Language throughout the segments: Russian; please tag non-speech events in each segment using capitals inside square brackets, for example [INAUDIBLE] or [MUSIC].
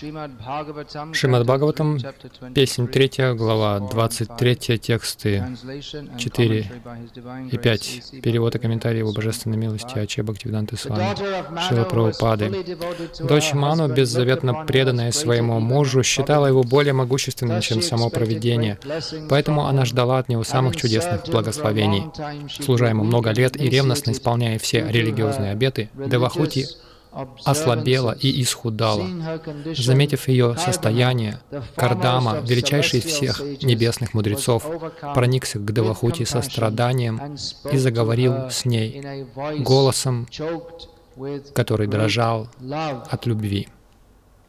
Шримад Бхагаватам, песнь 3, глава 23, тексты 4 и 5. Перевод и комментарий его божественной милости Аче Бхактивиданты Свами, Шила Прабхупады. Дочь Ману, беззаветно преданная своему мужу, считала его более могущественным, чем само провидение, поэтому она ждала от него самых чудесных благословений. Служа ему много лет и ревностно исполняя все религиозные обеты, Девахути ослабела и исхудала. Заметив ее состояние, Кардама, величайший из всех небесных мудрецов, проникся к Девахути состраданием и заговорил с ней голосом, который дрожал от любви.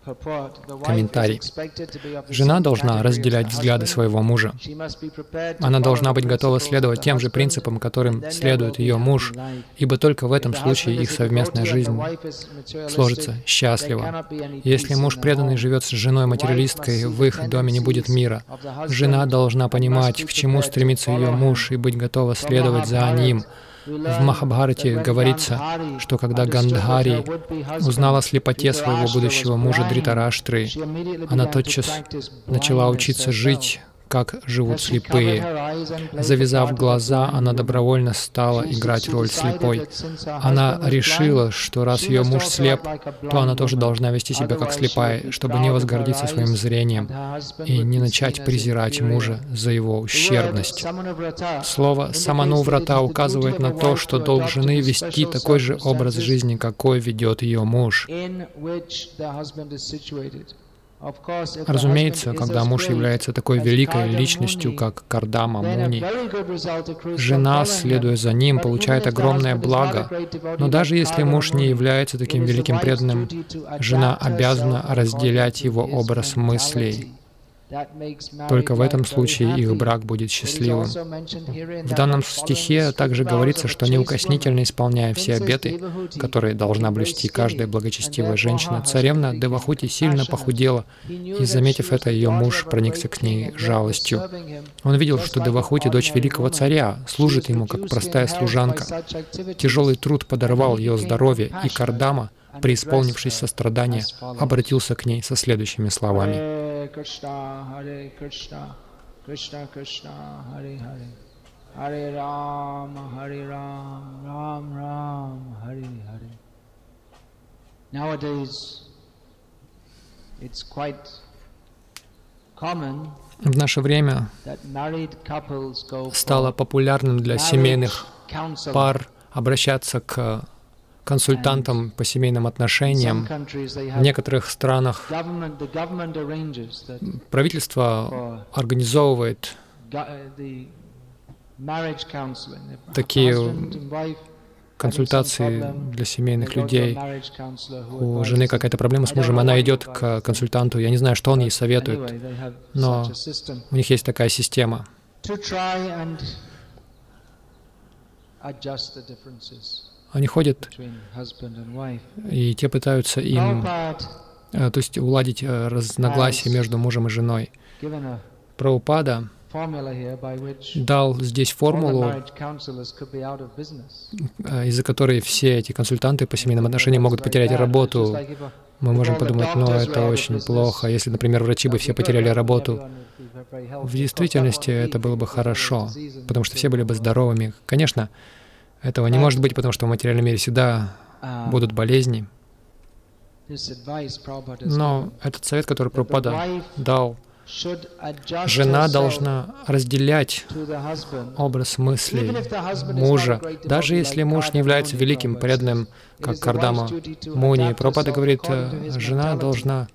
Комментарий. Жена должна разделять взгляды своего мужа. Она должна быть готова следовать тем же принципам, которым следует ее муж, ибо только в этом случае их совместная жизнь сложится счастливо. Если муж преданный живет с женой материалисткой, в их доме не будет мира. Жена должна понимать, к чему стремится ее муж, и быть готова следовать за ним. В Махабхарате говорится, что когда Гандхари узнала о слепоте своего будущего мужа Дритараштры, она тотчас начала учиться жить как живут слепые. Завязав глаза, она добровольно стала играть роль слепой. Она решила, что раз ее муж слеп, то она тоже должна вести себя как слепая, чтобы не возгордиться своим зрением и не начать презирать мужа за его ущербность. Слово «самануврата» указывает на то, что долг жены вести такой же образ жизни, какой ведет ее муж. Разумеется, когда муж является такой великой личностью, как Кардама Муни, жена, следуя за ним, получает огромное благо. Но даже если муж не является таким великим преданным, жена обязана разделять его образ мыслей. Только в этом случае их брак будет счастливым. В данном стихе также говорится, что неукоснительно исполняя все обеты, которые должна блюсти каждая благочестивая женщина, царевна Девахути сильно похудела, и, заметив это, ее муж проникся к ней жалостью. Он видел, что Девахути, дочь великого царя, служит ему как простая служанка. Тяжелый труд подорвал ее здоровье, и Кардама — преисполнившись сострадания, обратился к ней со следующими словами. Hare Rama, Hare Ram, Ram Ram, Hare Hare. Nowadays, it's quite common в наше время стало популярным для семейных пар обращаться к консультантом по семейным отношениям. В некоторых странах правительство организовывает такие консультации для семейных людей. У жены какая-то проблема с мужем, она идет к консультанту. Я не знаю, что он ей советует, но у них есть такая система. Они ходят, и те пытаются им, э, то есть уладить э, разногласия между мужем и женой. Праупада дал здесь формулу, э, из-за которой все эти консультанты по семейным отношениям могут потерять работу. Мы можем подумать, но это очень плохо. Если, например, врачи бы все потеряли работу, в действительности это было бы хорошо, потому что все были бы здоровыми. Конечно, этого не может быть, потому что в материальном мире всегда будут болезни. Но этот совет, который Пропада дал, жена должна разделять образ мыслей мужа, даже если муж не является великим, преданным, как Кардама Муни. Пропада говорит, жена должна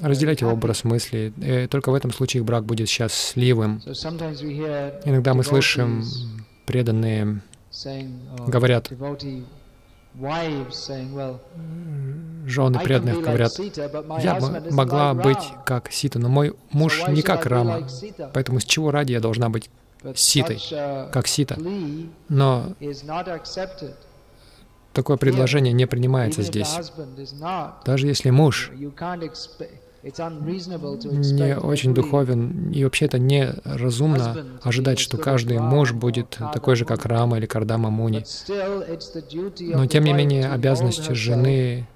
разделять его образ мыслей, и только в этом случае их брак будет счастливым. Иногда мы слышим преданные говорят, жены преданных говорят, я могла быть как Сита, но мой муж не как Рама, поэтому с чего ради я должна быть Ситой, как Сита? Но такое предложение не принимается здесь. Даже если муж не очень духовен, и вообще это неразумно ожидать, что каждый муж будет такой же, как Рама или Кардама Муни. Но тем не менее обязанность жены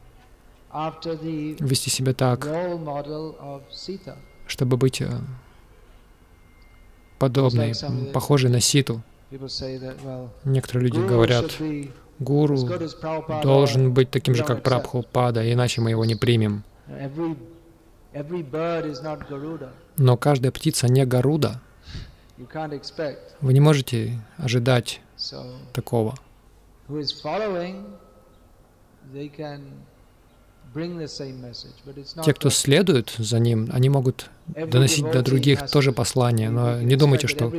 вести себя так, чтобы быть э, подобной, похожей на Ситу. Некоторые люди говорят, гуру должен быть таким же, как Прабхупада, иначе мы его не примем. Но каждая птица не Гаруда. Вы не можете ожидать такого. Те, кто следует за ним, они могут доносить до других тоже послание, но не думайте, что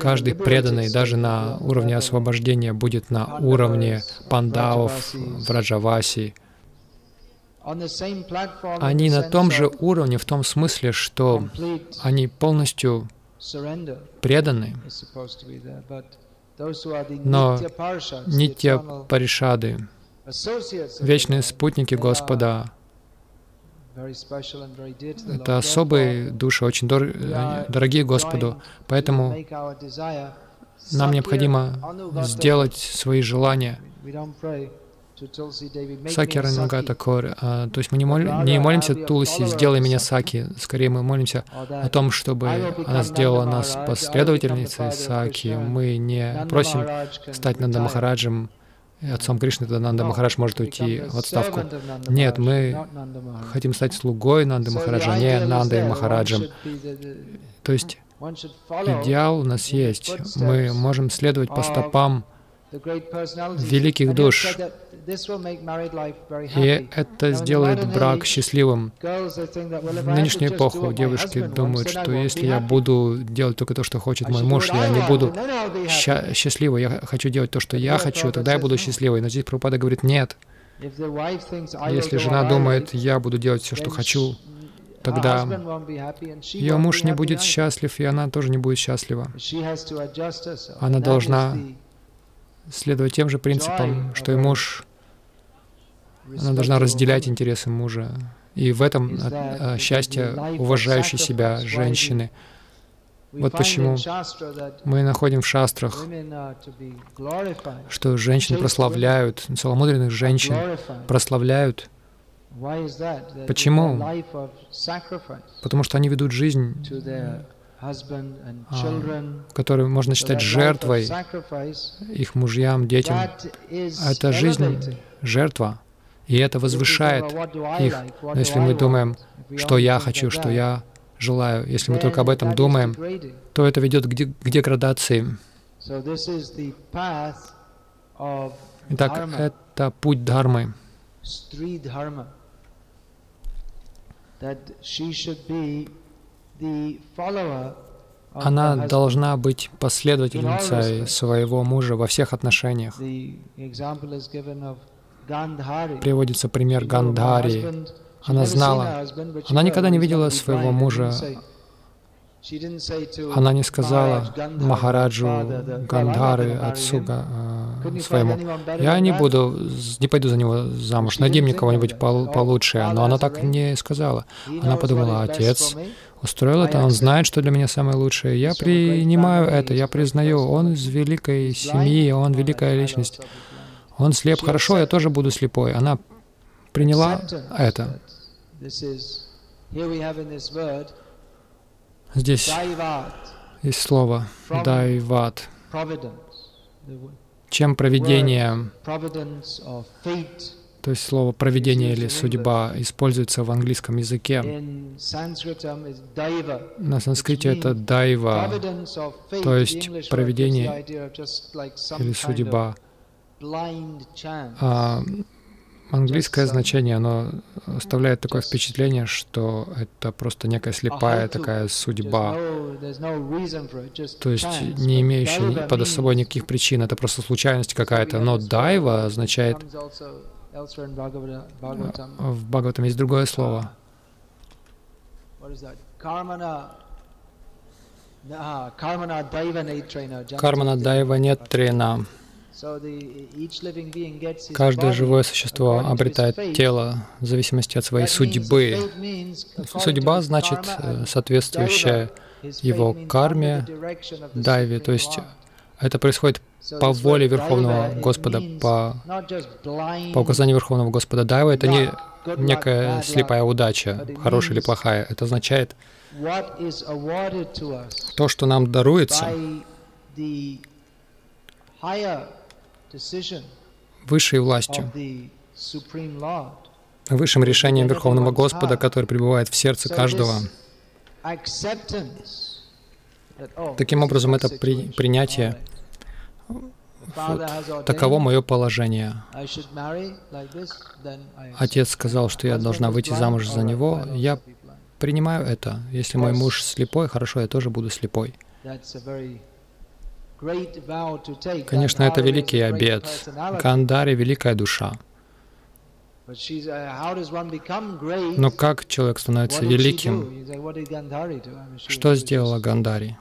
каждый преданный даже на уровне освобождения будет на уровне пандавов, враджаваси. Они на том же уровне в том смысле, что они полностью преданы, но нитья паришады, вечные спутники Господа, это особые души, очень дор дорогие Господу, поэтому нам необходимо сделать свои желания. Саки Ранагата Кор. А, то есть мы не, мол, не молимся Тулси, сделай меня Саки. Скорее мы молимся о том, чтобы она сделала нас последовательницей Саки. Мы не просим стать Нанда Махараджем, отцом Кришны, тогда Нанда Махарадж может уйти в отставку. Нет, мы хотим стать слугой Нанды Махараджа, не Нандой Махараджем. То есть идеал у нас есть. Мы можем следовать по стопам великих душ. И это сделает брак счастливым. В нынешнюю эпоху девушки думают, что если я буду делать только то, что хочет мой муж, я не буду ща- счастливой. Я хочу делать то, что я хочу, тогда я буду счастливой. Но здесь Прабхупада говорит, нет. Если жена думает, я буду делать все, что хочу, тогда ее муж не будет счастлив, и она тоже не будет счастлива. Она должна следовать тем же принципам, что и муж. Она должна разделять интересы мужа. И в этом а, счастье уважающей себя женщины. Вот почему мы находим в шастрах, что женщин прославляют, целомудренных женщин прославляют. Почему? Потому что они ведут жизнь которую можно считать жертвой их мужьям, детям. Это жизнь жертва, и это возвышает их. Но если мы думаем, что я хочу, что я желаю, если мы только об этом думаем, то это ведет к, к деградации. Итак, это путь дхармы. That she should be она должна быть последовательницей своего мужа во всех отношениях. Приводится пример Гандхари. Она знала, она никогда не видела своего мужа. она не сказала Махараджу Гандхары, отцу э, своему, «Я не буду, не пойду за него замуж, найди мне кого-нибудь получше». Но она так не сказала. Она подумала, «Отец устроил это, он знает, что для меня самое лучшее. Я принимаю это, я признаю, он из великой семьи, он великая личность. Он слеп, хорошо, я тоже буду слепой». Она приняла это. Здесь есть слово «дайват». Чем проведение, то есть слово «проведение» или «судьба» используется в английском языке. На санскрите это «дайва», то есть проведение или судьба. А Английское значение, оно оставляет такое впечатление, что это просто некая слепая такая судьба, то есть не имеющая под собой никаких причин, это просто случайность какая-то. Но дайва означает... В Бхагаватам есть другое слово. Кармана дайва нет трена. Каждое живое существо обретает тело в зависимости от своей судьбы. Судьба значит э, соответствующая его карме, дайве, то есть Это происходит по воле Верховного Господа, по, по указанию Верховного Господа. Дайва — это не некая слепая удача, хорошая или плохая. Это означает то, что нам даруется высшей властью, высшим решением Верховного Господа, который пребывает в сердце каждого. Таким образом, это при, принятие таково мое положение. Отец сказал, что я должна выйти замуж за него. Я принимаю это. Если мой муж слепой, хорошо, я тоже буду слепой. Конечно, это великий обет. Гандари — великая душа. Но как человек становится великим? Что сделала Гандари?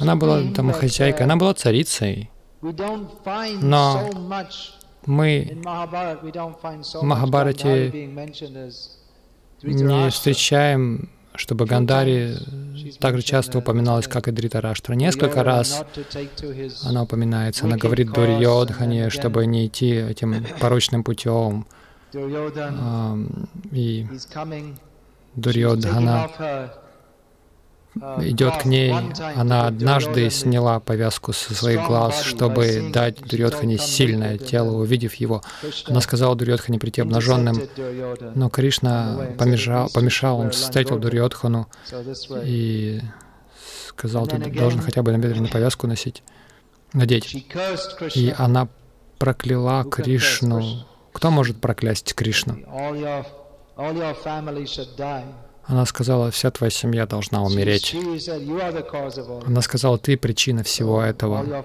Она была домохозяйкой, она была царицей. Но мы в Махабарате не встречаем, чтобы Гандари так же часто упоминалась, как и Дритараштра. Несколько раз она упоминается. Она говорит Дурьодхане, чтобы не идти этим порочным путем. [COUGHS] И Дурьодхана идет к ней, она однажды сняла повязку со своих глаз, чтобы дать Дурьотхане сильное тело, увидев его. Она сказала Дурьотхане прийти обнаженным, но Кришна помешал, помешал он встретил Дурьотхану и сказал, ты должен хотя бы набедренную повязку носить, надеть. И она прокляла Кришну. Кто может проклясть Кришну? Она сказала, вся твоя семья должна умереть. Она сказала, ты причина всего этого.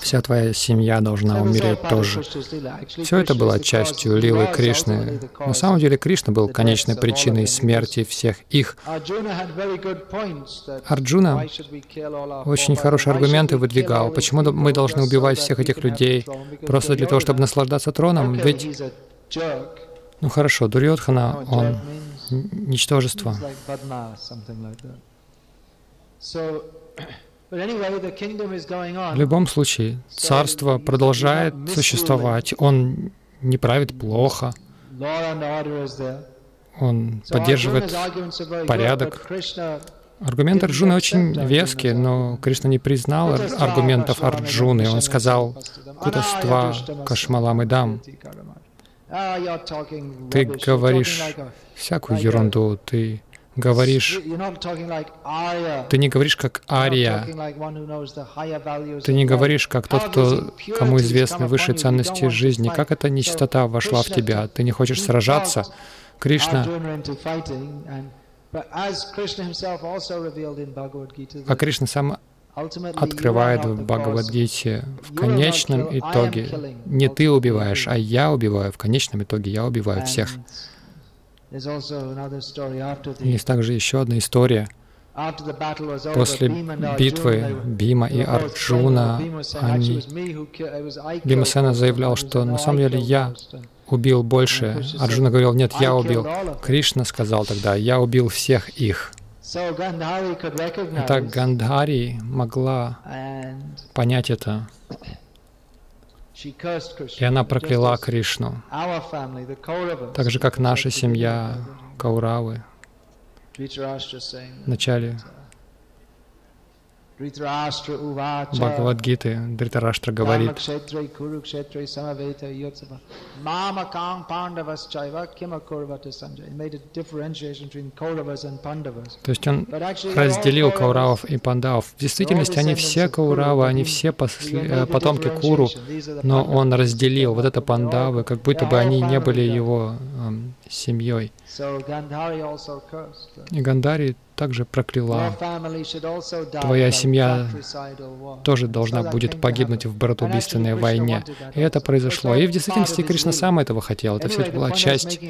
Вся твоя семья должна умереть тоже. Все это было частью Лилы Кришны. На самом деле Кришна был конечной причиной смерти всех их. Арджуна очень хорошие аргументы выдвигал. Почему мы должны убивать всех этих людей просто для того, чтобы наслаждаться троном? Ведь ну хорошо, Дурьотхана, он ничтожество. [CLEARS THROAT] В любом случае, царство продолжает существовать, он не правит плохо, он поддерживает порядок. Аргументы Арджуны очень веские, но Кришна не признал аргументов Арджуны. Он сказал «Кутаства кашмалам и дам». Ты говоришь всякую ерунду, ты говоришь, ты не говоришь как Ария, ты не говоришь как тот, кто, кому известны высшие ценности жизни. Как эта нечистота вошла в тебя? Ты не хочешь сражаться? Кришна. А Кришна сам открывает в Бхагавадгите в конечном итоге не ты убиваешь, а я убиваю. В конечном итоге я убиваю всех. Есть также еще одна история. После битвы Бима и Арджуна, они... Бимасена заявлял, что на самом деле я убил больше. Арджуна говорил, нет, я убил. Кришна сказал тогда, я убил всех их. Итак, Гандхари могла понять это. И она прокляла Кришну, так же, как наша семья Кауравы. Вначале Бхагавадгиты Дритараштра говорит, то есть он разделил Кауравов и Пандавов. В действительности они все Кауравы, они все э, потомки Куру, но он разделил вот это Пандавы, как будто бы они не были его эм, семьей. И Гандари также прокляла. Твоя семья тоже должна будет погибнуть в братоубийственной войне. И это произошло. И в действительности Кришна сам этого хотел. Это все была часть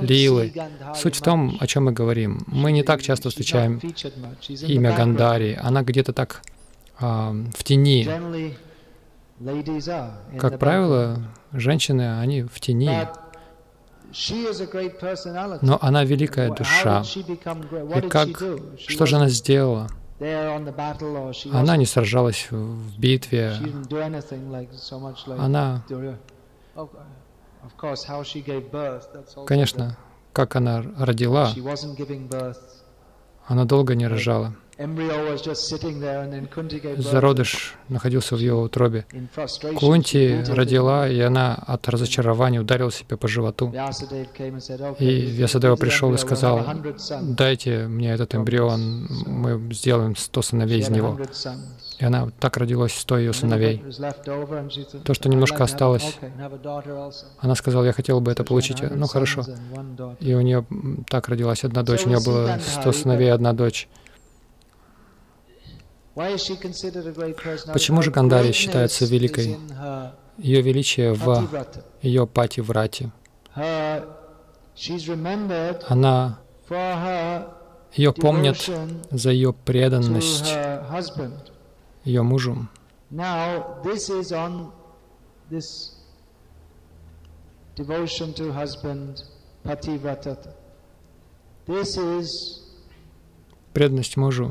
лилы. Суть в том, о чем мы говорим. Мы не так часто встречаем имя Гандари. Она где-то так а, в тени. Как правило, женщины, они в тени. Но она великая душа. И как, что же она сделала? Она не сражалась в битве. Она, конечно, как она родила, она долго не рожала. Зародыш находился в ее утробе. Кунти родила, и она от разочарования ударила себя по животу. И Вьясадева пришел и сказал, дайте мне этот эмбрион, мы сделаем сто сыновей из него. И она так родилась сто ее сыновей. То, что немножко осталось, она сказала, я хотела бы это получить. Ну хорошо. И у нее так родилась одна дочь, у нее было сто сыновей, одна дочь. Почему же Гандари считается великой? Ее величие в ее пати-врате. Она, ее помнят за ее преданность ее мужу. Преданность мужу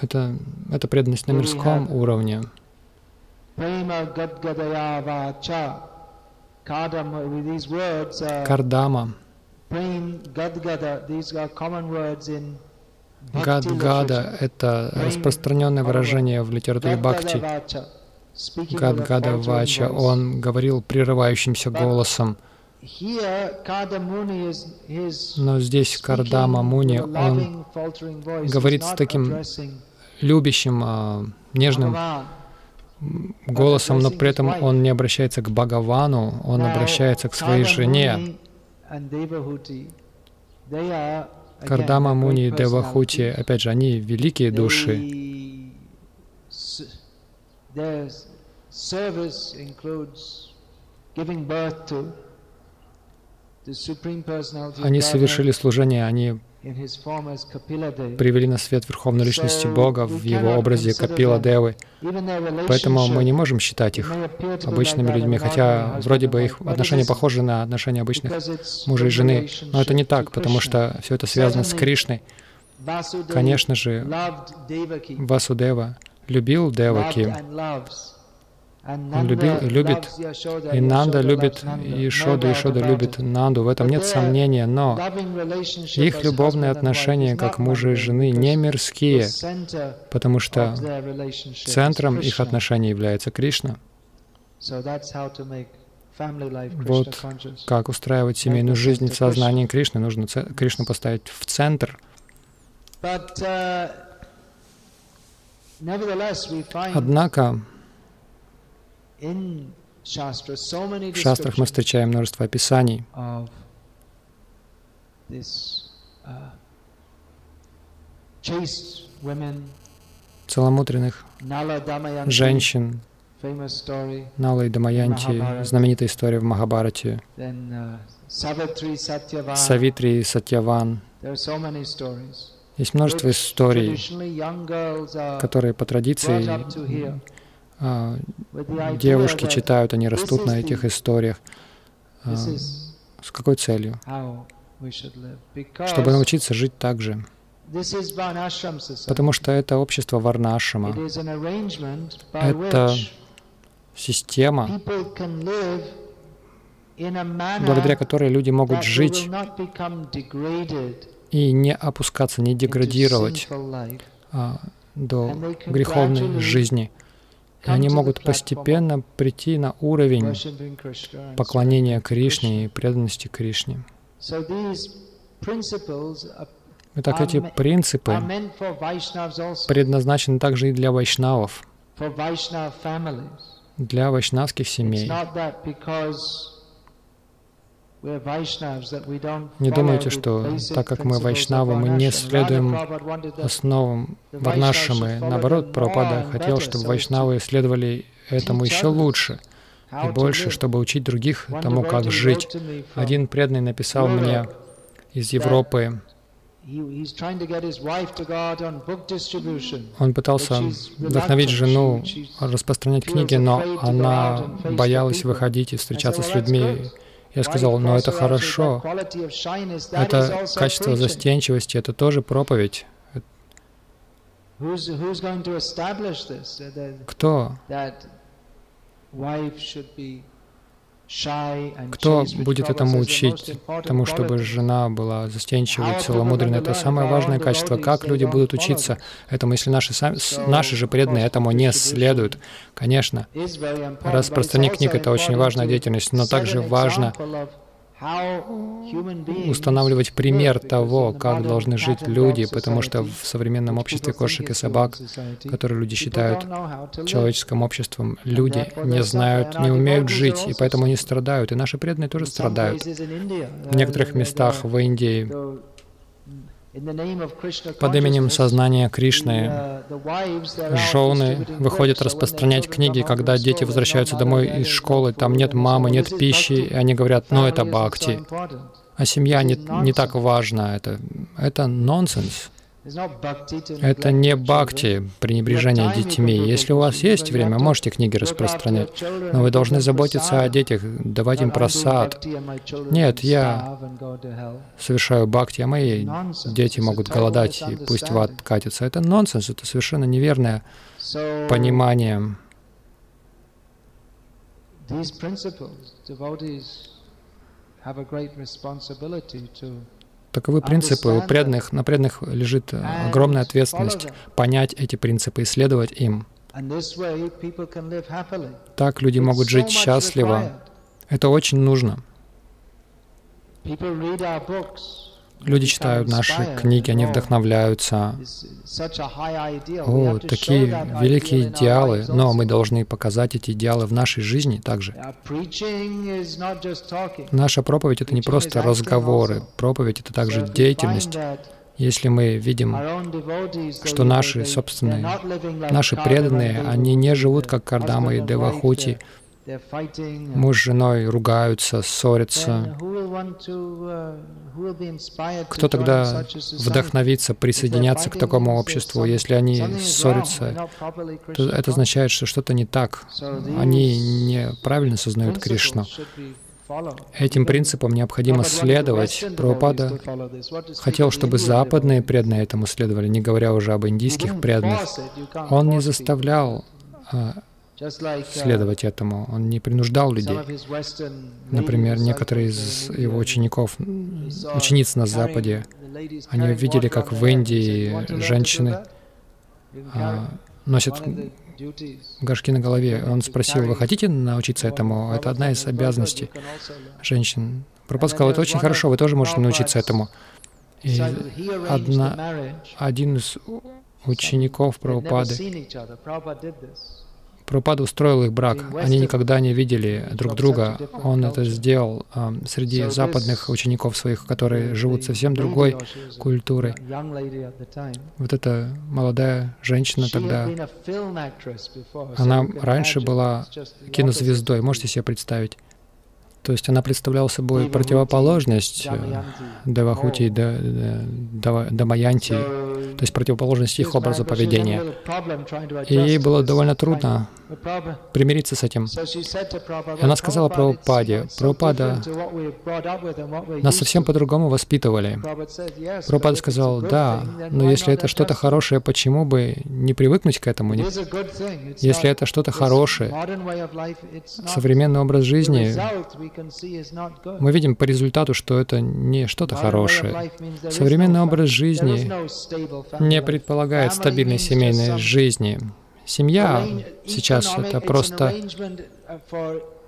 это, это преданность на мирском уровне. Кардама. Гадгада — это распространенное выражение в литературе Бхакти. Гадгада Вача. Он говорил прерывающимся голосом. Но здесь Кардама Муни, он говорит с таким любящим, а, нежным голосом, но при этом он не обращается к Бхагавану, он обращается к своей жене. Кардама Муни Девахути, опять же, они великие души. Они совершили служение, они привели на свет Верховной Личности Бога в Его образе Капила Девы. Поэтому мы не можем считать их обычными людьми, хотя вроде бы их отношения похожи на отношения обычных мужа и жены. Но это не так, потому что все это связано с Кришной. Конечно же, Васудева любил Деваки, он любил и любит, и Нанда любит и Шода, и Шода любит Нанду, в этом нет сомнения, но их любовные отношения, как мужа и жены, не мирские, потому что центром их отношений является Кришна. Вот как устраивать семейную жизнь в сознании Кришны. Нужно Кришну поставить в центр. Uh, Однако, в шастрах мы встречаем множество описаний. uh, целомудренных женщин, Нала и Дамаянти, знаменитая история в Махабарате, Савитри и Сатьяван. Есть множество историй, которые по традиции девушки читают, они растут на этих историях. А, с какой целью? Чтобы научиться жить так же. Потому что это общество Варнашама. Это система, благодаря которой люди могут жить и не опускаться, не деградировать а, до греховной жизни. И они могут постепенно прийти на уровень поклонения Кришне и преданности Кришне. Итак, эти принципы предназначены также и для вайшнавов, для вайшнавских семей. Не думайте, что так как мы вайшнавы, мы не следуем основам Варнашамы. Наоборот, Прабхупада хотел, чтобы вайшнавы следовали этому еще лучше и больше, чтобы учить других тому, как жить. Один преданный написал мне из Европы, он пытался вдохновить жену распространять книги, но она боялась выходить и встречаться с людьми, я сказал, но это хорошо. Это качество застенчивости, это тоже проповедь. Кто кто будет этому учить, тому, чтобы жена была застенчивой, целомудренной? Это самое важное качество. Как люди будут учиться этому, если наши, сами, наши же преданные этому не следуют? Конечно, распространение книг — это очень важная деятельность, но также важно устанавливать пример того, как должны жить люди, потому что в современном обществе кошек и собак, которые люди считают человеческим обществом, люди не знают, не умеют жить, и поэтому они страдают. И наши преданные тоже страдают. В некоторых местах в Индии под именем сознания Кришны жены выходят распространять книги, когда дети возвращаются домой из школы, там нет мамы, нет пищи, и они говорят, ну это бхакти. А семья не, не так важна, это, это нонсенс. Это не бхакти, пренебрежение детьми. Если у вас есть время, можете книги распространять, но вы должны заботиться о детях, давать им просад. Нет, я совершаю бхакти, а мои дети могут голодать, и пусть в ад катятся. Это нонсенс, это совершенно неверное понимание. have a great responsibility to Таковы принципы. У преданных, на преданных лежит огромная ответственность понять эти принципы и следовать им. Так люди могут жить счастливо. Это очень нужно. Люди читают наши книги, они вдохновляются. О, такие великие идеалы, но мы должны показать эти идеалы в нашей жизни также. Наша проповедь — это не просто разговоры. Проповедь — это также деятельность. Если мы видим, что наши собственные, наши преданные, они не живут как Кардама и Девахути, Муж с женой ругаются, ссорятся. Uh, Кто тогда вдохновится присоединяться к такому обществу, если они ссорятся? То это означает, что что-то не так. Они неправильно сознают Кришну. Этим принципам необходимо следовать. Пропада хотел, чтобы западные преданные этому следовали, не говоря уже об индийских преданных. Он не заставлял а, следовать этому. Он не принуждал людей. Например, некоторые из его учеников, учениц на Западе, они видели, как в Индии женщины а, носят горшки на голове. Он спросил, вы хотите научиться этому? Это одна из обязанностей женщин. Пропад сказал, это очень хорошо, вы тоже можете научиться этому. И одна, один из учеников Прабхупады Прабхупада устроил их брак. Они никогда не видели друг друга. Он это сделал э, среди западных учеников своих, которые живут совсем другой культурой. Вот эта молодая женщина тогда, она раньше была кинозвездой, можете себе представить. То есть она представляла собой противоположность э, Девахути и Дамаянти, то есть противоположность их образа поведения. И ей было довольно трудно примириться с этим. И она сказала Прабхупаде, Прабхупада, нас совсем по-другому воспитывали. Прабхупада сказал, да, но если это что-то хорошее, почему бы не привыкнуть к этому? Если это что-то хорошее, современный образ жизни, мы видим по результату, что это не что-то хорошее. Современный образ жизни не предполагает стабильной семейной жизни. Семья сейчас — это просто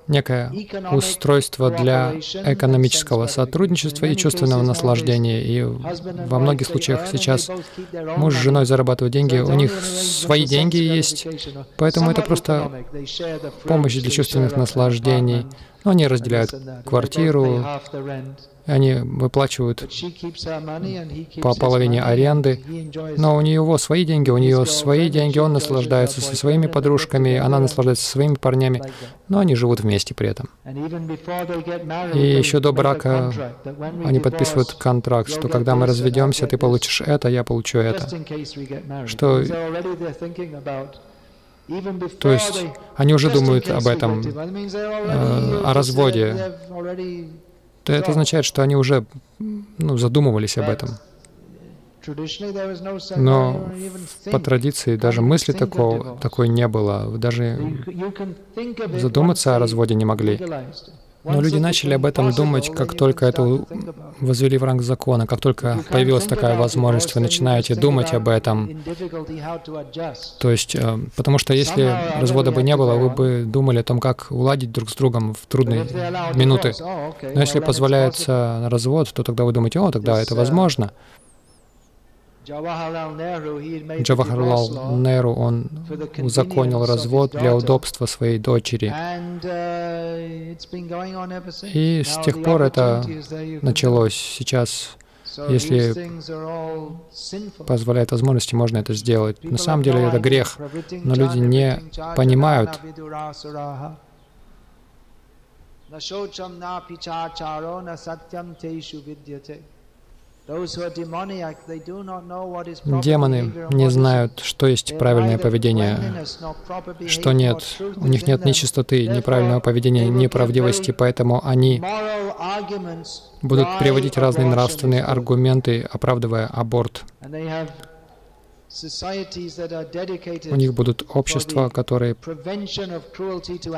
некое устройство для экономического сотрудничества и чувственного наслаждения. И во многих случаях сейчас муж с женой зарабатывают деньги, у них свои деньги есть, поэтому это просто помощь для чувственных наслаждений. Но они разделяют квартиру, они выплачивают по половине аренды, но у него свои деньги, у нее свои деньги, он наслаждается со своими подружками, она наслаждается со своими парнями, но они живут вместе при этом. И еще до брака они подписывают контракт, что когда мы разведемся, ты получишь это, я получу это. Что то есть они уже думают об этом, э, о разводе то это означает, что они уже ну, задумывались об этом. Но по традиции даже мысли такого, такой не было. Даже задуматься о разводе не могли. Но люди начали об этом думать, как только это возвели в ранг закона, как только появилась такая возможность, вы начинаете думать об этом. То есть, э, потому что если развода бы не было, вы бы думали о том, как уладить друг с другом в трудные минуты. Но если позволяется развод, то тогда вы думаете, о, тогда это возможно. Джавахарлал Неру, он узаконил развод для удобства своей дочери. И с тех пор это началось. Сейчас, если позволяет возможности, можно это сделать. На самом деле это грех, но люди не понимают, Демоны не знают, что есть правильное поведение, что нет. У них нет ни чистоты, ни правильного поведения, ни правдивости, поэтому они будут приводить разные нравственные аргументы, оправдывая аборт. У них будут общества, которые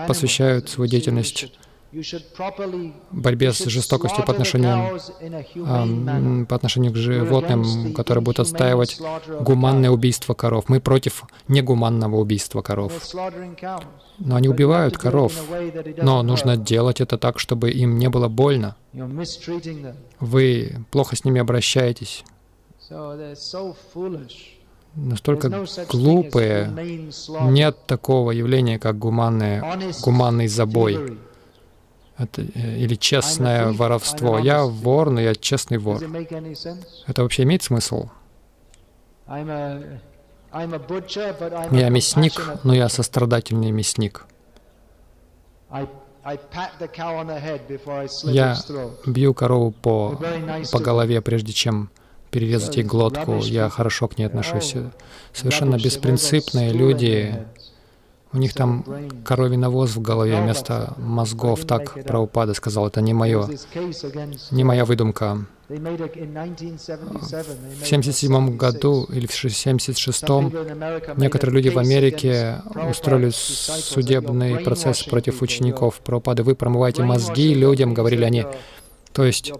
посвящают свою деятельность борьбе с жестокостью по отношению, э, по отношению к животным, которые будут отстаивать гуманное убийство коров. Мы против негуманного убийства коров. Но они убивают коров. Но нужно делать это так, чтобы им не было больно. Вы плохо с ними обращаетесь. Настолько глупые. Нет такого явления, как гуманное, гуманный забой это, э, или честное воровство. Я вор, но я честный вор. Это вообще имеет смысл? Я мясник, но я сострадательный мясник. Я бью корову по, по голове, прежде чем перерезать ей глотку. Я хорошо к ней отношусь. Совершенно беспринципные люди, у них там коровий навоз в голове вместо мозгов. Так Прабхупада сказал, это не мое, не моя выдумка. В 1977 году или в 1976 некоторые люди в Америке устроили судебный процесс против учеников Прабхупады. Вы промываете мозги людям, говорили они. То есть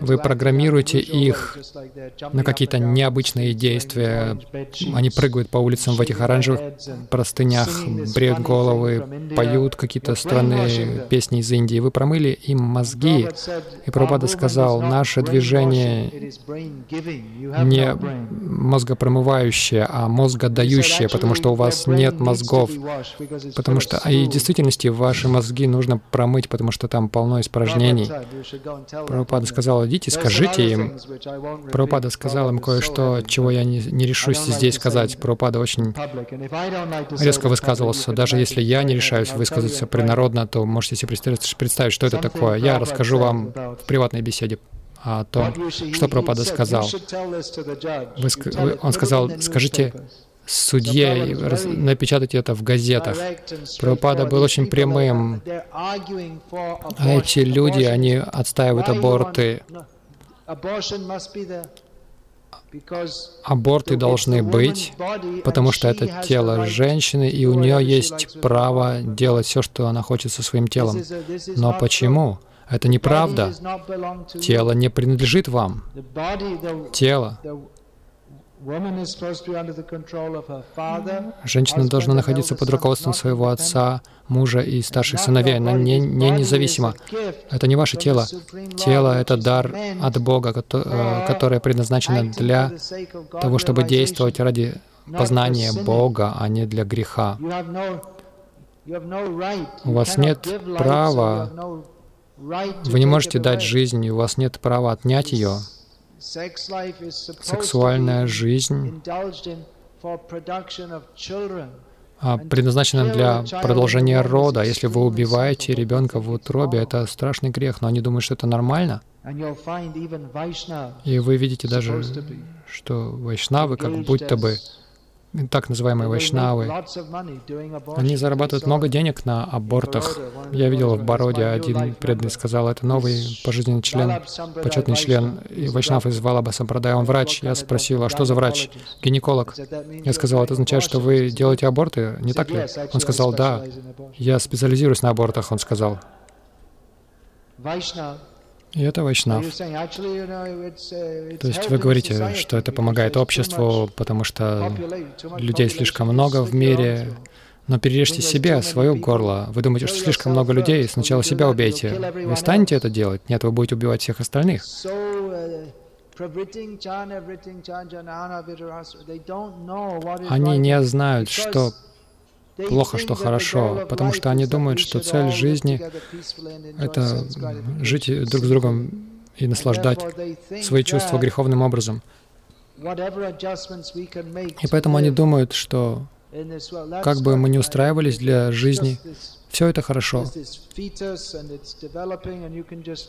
вы программируете их на какие-то необычные действия. Они прыгают по улицам в этих оранжевых простынях, бреют головы, поют какие-то странные песни из Индии. Вы промыли им мозги. И Прабхупада сказал, наше движение не мозгопромывающее, а мозгодающее, потому что у вас нет мозгов. Потому что и в действительности ваши мозги нужно промыть, потому что там полно испражнений. Прабхупада сказал, идите, скажите им. Прабхупада сказал им кое-что, чего я не, не решусь здесь сказать. Прабхупада очень резко высказывался. Даже если я не решаюсь высказаться принародно, то можете себе представить, что это такое. Я расскажу вам в приватной беседе о том, что Прабхупада сказал. Вы, он сказал, скажите судье и напечатать это в газетах. Прабхупада был очень прямым. А эти люди, они отстаивают аборты. Аборты должны быть, потому что это тело женщины, и у нее есть право делать все, что она хочет со своим телом. Но почему? Это неправда. Тело не принадлежит вам. Тело Женщина должна находиться под руководством своего отца, мужа и старших сыновей. Она не, не независима. Это не ваше тело. Тело — это дар от Бога, э, которое предназначено для того, чтобы действовать ради познания Бога, а не для греха. У вас нет права, вы не можете дать жизнь, у вас нет права отнять ее. Сексуальная жизнь а, предназначена для продолжения рода. Если вы убиваете ребенка в утробе, это страшный грех, но они думают, что это нормально. И вы видите даже, что вайшнавы как будто бы так называемые вайшнавы, они зарабатывают много денег на абортах. Я видел в Бороде, один преданный сказал, это новый пожизненный член, почетный член и вайшнав из Валаба Сампрадая. Он врач. Я спросил, а что за врач? Гинеколог. Я сказал, это означает, что вы делаете аборты, не так ли? Он сказал, да, я специализируюсь на абортах, он сказал. И это вайшнав. Uh, То есть вы говорите, что это помогает обществу, потому что людей слишком много в мире, но перережьте себе свое горло. Вы думаете, что слишком много людей, сначала себя убейте. Вы станете это делать? Нет, вы будете убивать всех остальных. Uh, Они не знают, что плохо, что хорошо, потому что они думают, что цель жизни — это жить друг с другом и наслаждать свои чувства греховным образом. И поэтому они думают, что как бы мы ни устраивались для жизни, все это хорошо.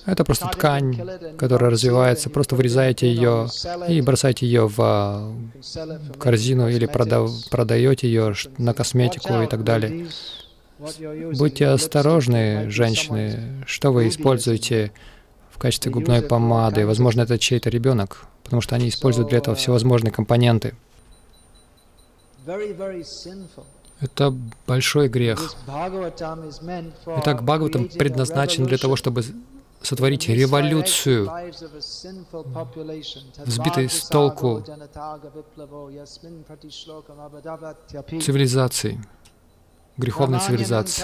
Это просто ткань, которая развивается. Просто вырезаете ее и бросаете ее в а, корзину или прода продаете ее на косметику и так далее. Будьте осторожны, женщины, что вы используете в качестве губной помады. Возможно, это чей-то ребенок, потому что они используют для этого всевозможные компоненты. Это большой грех. Итак, Бхагаватам предназначен для того, чтобы сотворить революцию, взбитой с толку цивилизации, греховной цивилизации.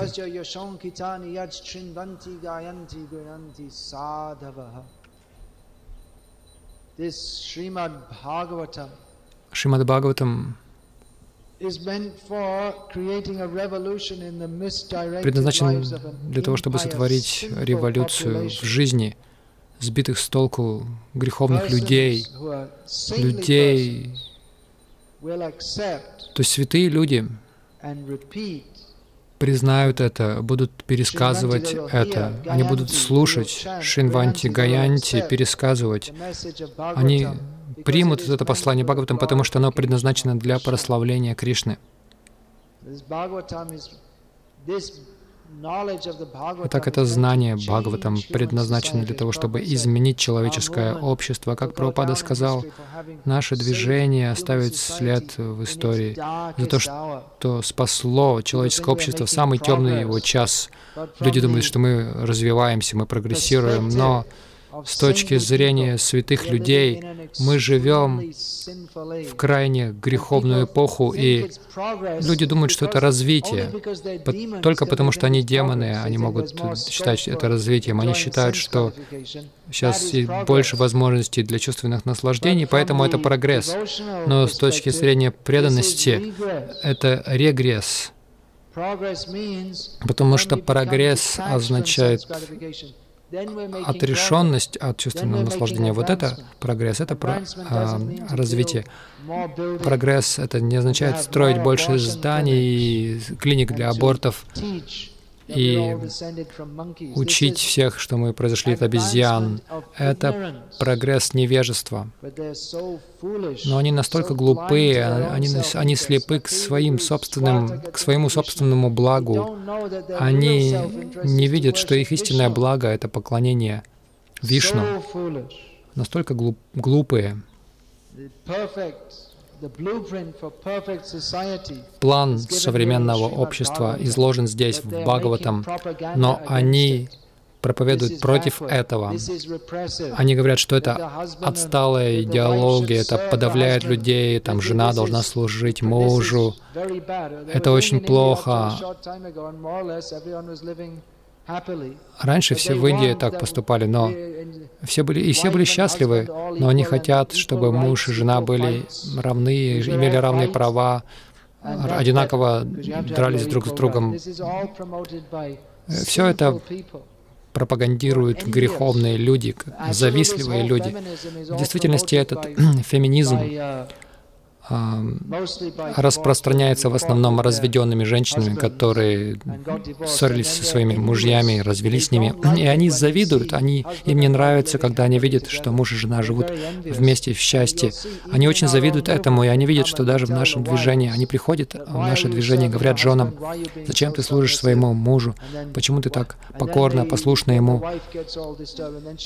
Шримад Бхагаватам предназначен для того, чтобы сотворить революцию в жизни сбитых с толку греховных людей, людей, то есть святые люди признают это, будут пересказывать это, они будут слушать Шинванти, Гаянти, пересказывать. Они примут это послание Бхагаватам, потому что оно предназначено для прославления Кришны. Итак, это знание Бхагаватам предназначено для того, чтобы изменить человеческое общество. Как Прабхупада сказал, наше движение оставит след в истории за то, что спасло человеческое общество в самый темный его час. Люди думают, что мы развиваемся, мы прогрессируем, но с точки зрения святых людей, мы живем в крайне греховную эпоху, и люди думают, что это развитие. Только потому, что они демоны, они могут считать это развитием. Они считают, что сейчас больше возможностей для чувственных наслаждений, поэтому это прогресс. Но с точки зрения преданности, это регресс. Потому что прогресс означает отрешенность от чувственного наслаждения. Вот это прогресс, это про, а, развитие. Прогресс — это не означает строить больше зданий, клиник для абортов и учить всех, что мы произошли от обезьян. Это прогресс невежества. Но они настолько глупые, они, они слепы к, своим собственным, к своему собственному благу. Они не видят, что их истинное благо — это поклонение Вишну. Настолько глуп, глупые. План современного общества изложен здесь, в Бхагаватам, но они проповедуют против этого. Они говорят, что это отсталая идеология, это подавляет людей, там жена должна служить мужу. Это очень плохо. Раньше все в Индии так поступали, но все были, и все были счастливы, но они хотят, чтобы муж и жена были равны, имели равные права, одинаково дрались друг с другом. Все это пропагандируют греховные люди, завистливые люди. В действительности этот [CLEARS THROAT] феминизм распространяется в основном разведенными женщинами, которые ссорились со своими мужьями, развелись с ними, и они завидуют, они, им не нравится, когда они видят, что муж и жена живут вместе в счастье. Они очень завидуют этому, и они видят, что даже в нашем движении, они приходят в наше движение, говорят женам, зачем ты служишь своему мужу, почему ты так покорно, послушна ему.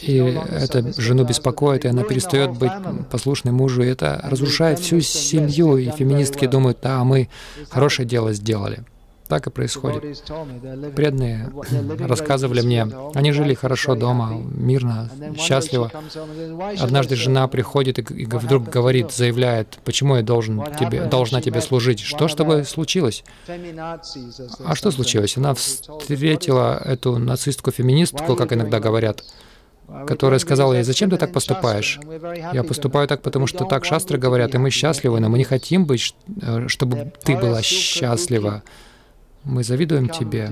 И это жену беспокоит, и она перестает быть послушной мужу, и это разрушает всю семью, и феминистки думают, да, мы хорошее дело сделали. Так и происходит. Преданные рассказывали мне, они жили хорошо дома, мирно, счастливо. Однажды жена приходит и вдруг говорит, заявляет, почему я должен тебе, должна тебе служить? Что с тобой случилось? А что случилось? Она встретила эту нацистку-феминистку, как иногда говорят, которая сказала ей, «Зачем ты так поступаешь?» «Я поступаю так, потому что так шастры говорят, и мы счастливы, но мы не хотим быть, э, чтобы ты была счастлива. Мы завидуем тебе».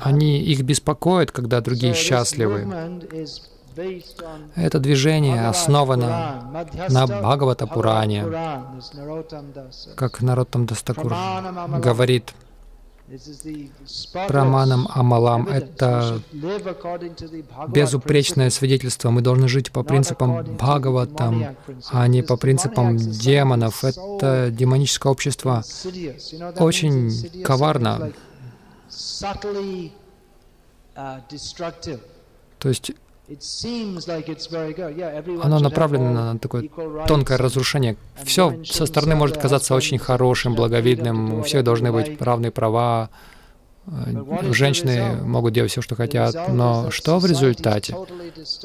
Они их беспокоят, когда другие счастливы. Это движение основано на Бхагавата Пуране, как народ там Дастакур говорит, Праманам Амалам — это безупречное свидетельство. Мы должны жить по принципам Бхагаватам, а не по принципам демонов. Это демоническое общество. очень коварно. То есть оно направлено на такое тонкое разрушение. Все со стороны может казаться очень хорошим, благовидным, у всех должны быть равные права, женщины могут делать все, что хотят, но что в результате?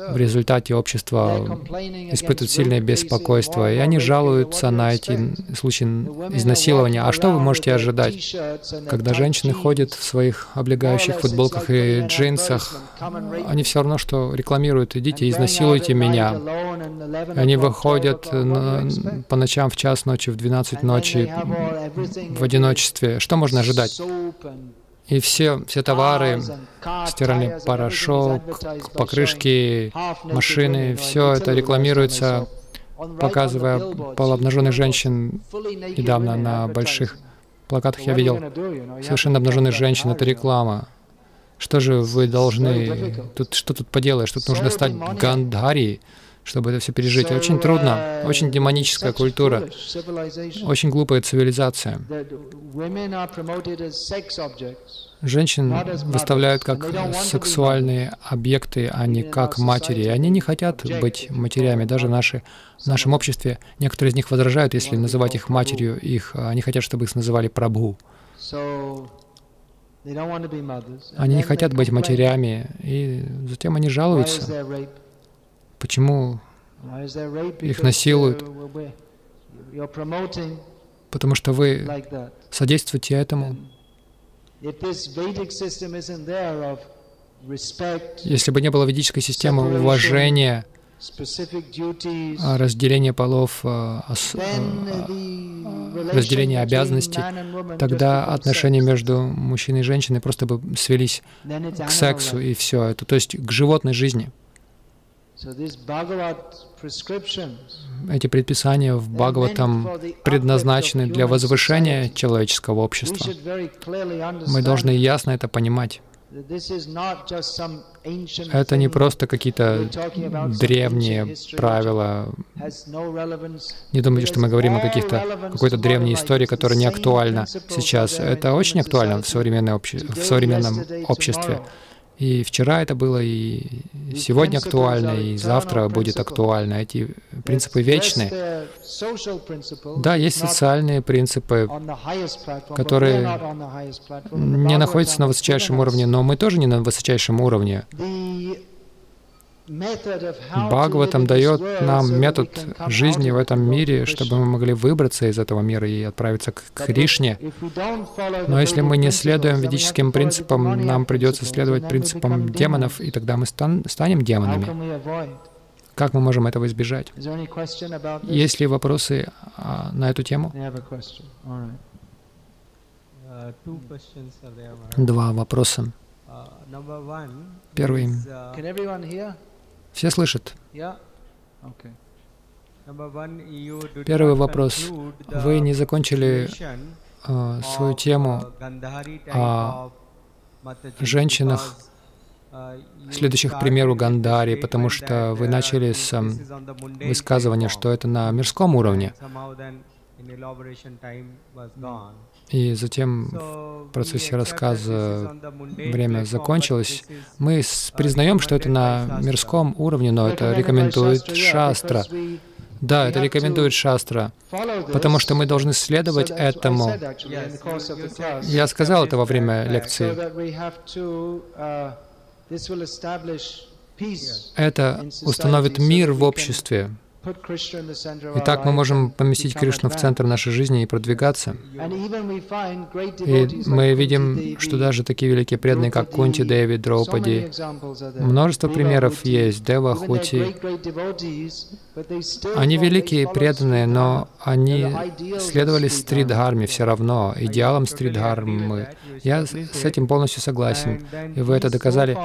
В результате общество испытывает сильное беспокойство, и они жалуются на эти случаи изнасилования. А что вы можете ожидать, когда женщины ходят в своих облегающих футболках и джинсах? Они все равно, что рекламируют, идите, изнасилуйте меня. Они выходят на, по ночам в час ночи, в 12 ночи в одиночестве. Что можно ожидать? И все, все товары, стиральный порошок, покрышки, машины, все это рекламируется, показывая полуобнаженных женщин. Недавно на больших плакатах я видел совершенно обнаженных женщин. Это реклама. Что же вы должны... Тут, что тут поделаешь? Тут нужно стать Гандхари, чтобы это все пережить. Очень трудно, очень демоническая культура, очень глупая цивилизация. Женщин выставляют как сексуальные объекты, а не как матери. И они не хотят быть матерями. Даже наши, в нашем обществе некоторые из них возражают, если называть их матерью. Их, они хотят, чтобы их называли прабху. Они не хотят быть матерями, и затем они жалуются. Почему их насилуют? Потому что вы содействуете этому. Если бы не было ведической системы уважения, а, разделения полов, а, а, разделения обязанностей, тогда отношения между мужчиной и женщиной просто бы свелись к сексу и все это, то есть к животной жизни. Эти предписания в Бхагаватам предназначены для возвышения человеческого общества. Мы должны ясно это понимать. Это не просто какие-то древние правила. Не думайте, что мы говорим о каких-то какой-то древней истории, которая не актуальна сейчас. Это очень актуально в, современной обще... в современном обществе. И вчера это было, и сегодня актуально, и завтра будет актуально. Эти принципы вечны. Да, есть социальные принципы, которые не находятся на высочайшем уровне, но мы тоже не на высочайшем уровне. Бхагаватам дает нам метод жизни в этом мире, чтобы мы могли выбраться из этого мира и отправиться к Кришне. Но если мы не следуем ведическим принципам, нам придется следовать принципам демонов, и тогда мы стан станем демонами. Как мы можем этого избежать? Есть ли вопросы а, на эту тему? Два вопроса. Первый. Все слышат? Первый вопрос. Вы не закончили э, свою тему о женщинах, следующих к примеру Гандари, потому что вы начали с высказывания, что это на мирском уровне. И затем в процессе рассказа время закончилось. Мы признаем, что это на мирском уровне, но это рекомендует Шастра. Да, это рекомендует Шастра, потому что мы должны следовать этому. Я сказал это во время лекции. Это установит мир в обществе. Итак, мы можем поместить Кришну в центр нашей жизни и продвигаться. И мы видим, что даже такие великие преданные, как Кунти, Деви, Драупади, множество примеров есть, Дева, Хути. Они великие преданные, но они следовали стридхарме все равно, идеалам стридхармы. Я с этим полностью согласен, и вы это доказали.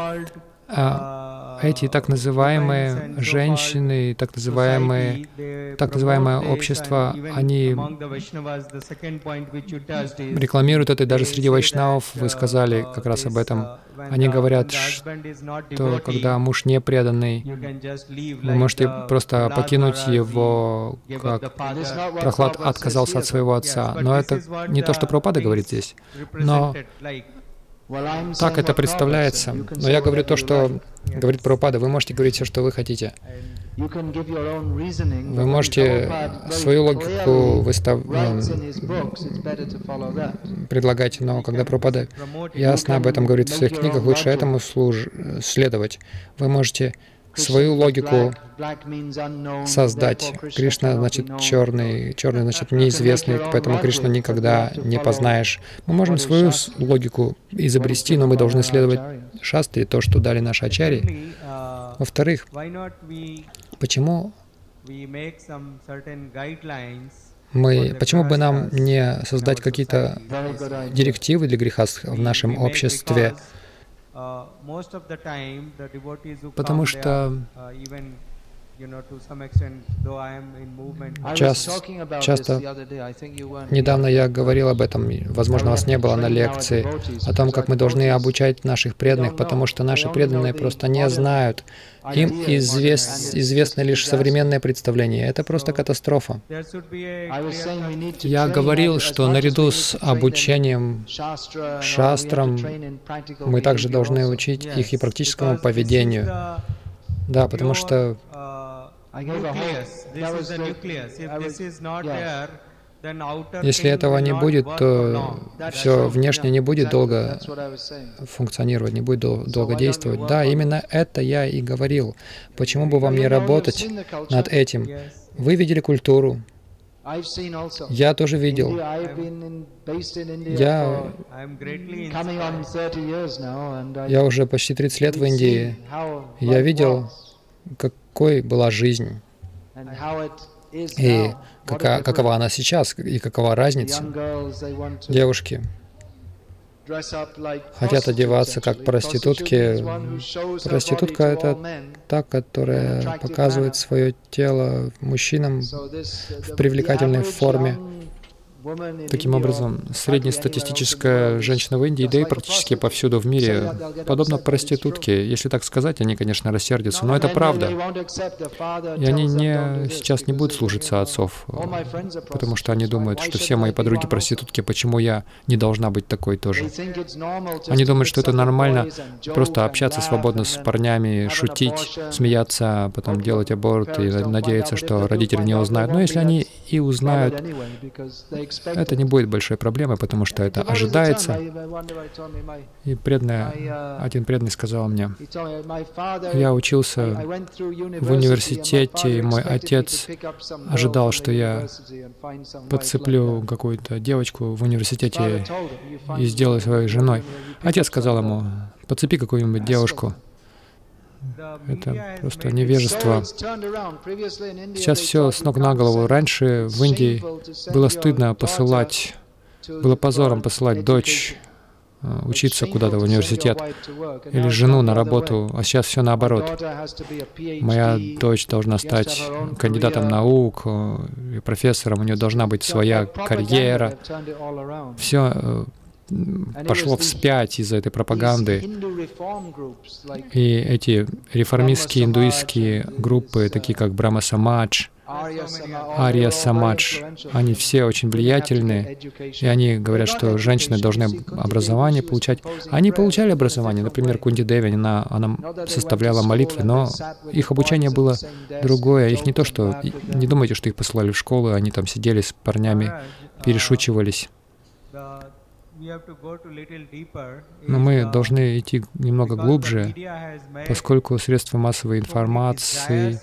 Эти так называемые женщины, так называемые, так называемое общество, они рекламируют это даже среди вайшнавов, вы сказали как раз об этом. Они говорят, что когда муж не преданный, вы можете просто покинуть его, как Прохлад отказался от своего отца. Но это не то, что Прабхупада говорит здесь. Но так это представляется. Но я говорю то, что говорит Прабхупада. Вы можете говорить все, что вы хотите. Вы можете свою логику выстав... Ну, предлагать, но когда Прабхупада ясно об этом говорит в своих книгах, лучше этому служ... следовать. Вы можете свою логику создать. Кришна значит черный, черный значит неизвестный, поэтому Кришну никогда не познаешь. Мы можем свою логику изобрести, но мы должны следовать шастре, то, что дали наши ачари. Во-вторых, почему мы, почему бы нам не создать какие-то директивы для греха в нашем обществе, Uh, Потому что Час, часто, недавно я говорил об этом, возможно, вас не было на лекции, о том, как мы должны обучать наших преданных, потому что наши преданные просто не знают. Им извест, известно лишь современное представление. Это просто катастрофа. Я говорил, что наряду с обучением шастрам мы также должны учить их и практическому поведению. Да, потому что если этого не будет, то все внешне не будет долго функционировать, не будет долго действовать. Да, именно это я и говорил. Почему бы вам не работать над этим? Вы видели культуру. Я тоже видел. Я, я уже почти 30 лет в Индии. Я видел, какой была жизнь и кака, какова она сейчас, и какова разница. Девушки хотят одеваться как проститутки. Проститутка — это та, которая показывает свое тело мужчинам в привлекательной форме. Таким образом, среднестатистическая женщина в Индии, да и практически повсюду в мире, подобно проститутке. Если так сказать, они, конечно, рассердятся, но это правда. И они не, сейчас не будут служиться отцов, потому что они думают, что все мои подруги проститутки, почему я не должна быть такой тоже. Они думают, что это нормально просто общаться свободно с парнями, шутить, смеяться, потом делать аборт и надеяться, что родители не узнают. Но если они и узнают, это не будет большой проблемой, потому что это ожидается. И преданный, один преданный сказал мне, я учился в университете, и мой отец ожидал, что я подцеплю какую-то девочку в университете и сделаю своей женой. Отец сказал ему, подцепи какую-нибудь девушку. Это просто невежество. Сейчас все с ног на голову. Раньше в Индии было студно посылать, было позором посылать дочь э, учиться куда-то в университет, или жену на работу, а сейчас все наоборот. Моя дочь должна стать кандидатом наук, э, профессором, у нее должна быть своя карьера. Все э, пошло вспять из-за этой пропаганды. И эти реформистские индуистские группы, такие как Брахма Самадж, Ария Самадж, они все очень влиятельны, и они говорят, что женщины должны образование получать. Они получали образование, например, Кунди Деви, она, она составляла молитвы, но их обучение было другое. Их не то, что... Не думайте, что их посылали в школу, они там сидели с парнями, перешучивались. Но мы должны идти немного глубже, поскольку средства массовой информации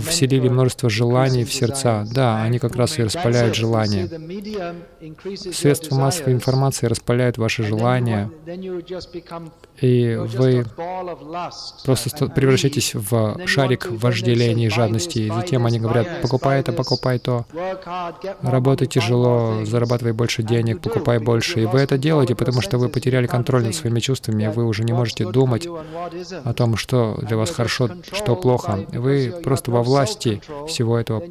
вселили множество желаний в сердца. Да, они как раз и распаляют желания. Средства массовой информации распаляют ваши желания, и вы просто превращаетесь в шарик вожделения и жадности. И затем они говорят, покупай это, покупай то, работай тяжело, зарабатывай больше денег, покупай больше. И вы это делаете, потому что вы потеряли контроль над своими чувствами, вы уже не можете думать о том, что для вас хорошо, что плохо. Вы просто во власти всего этого.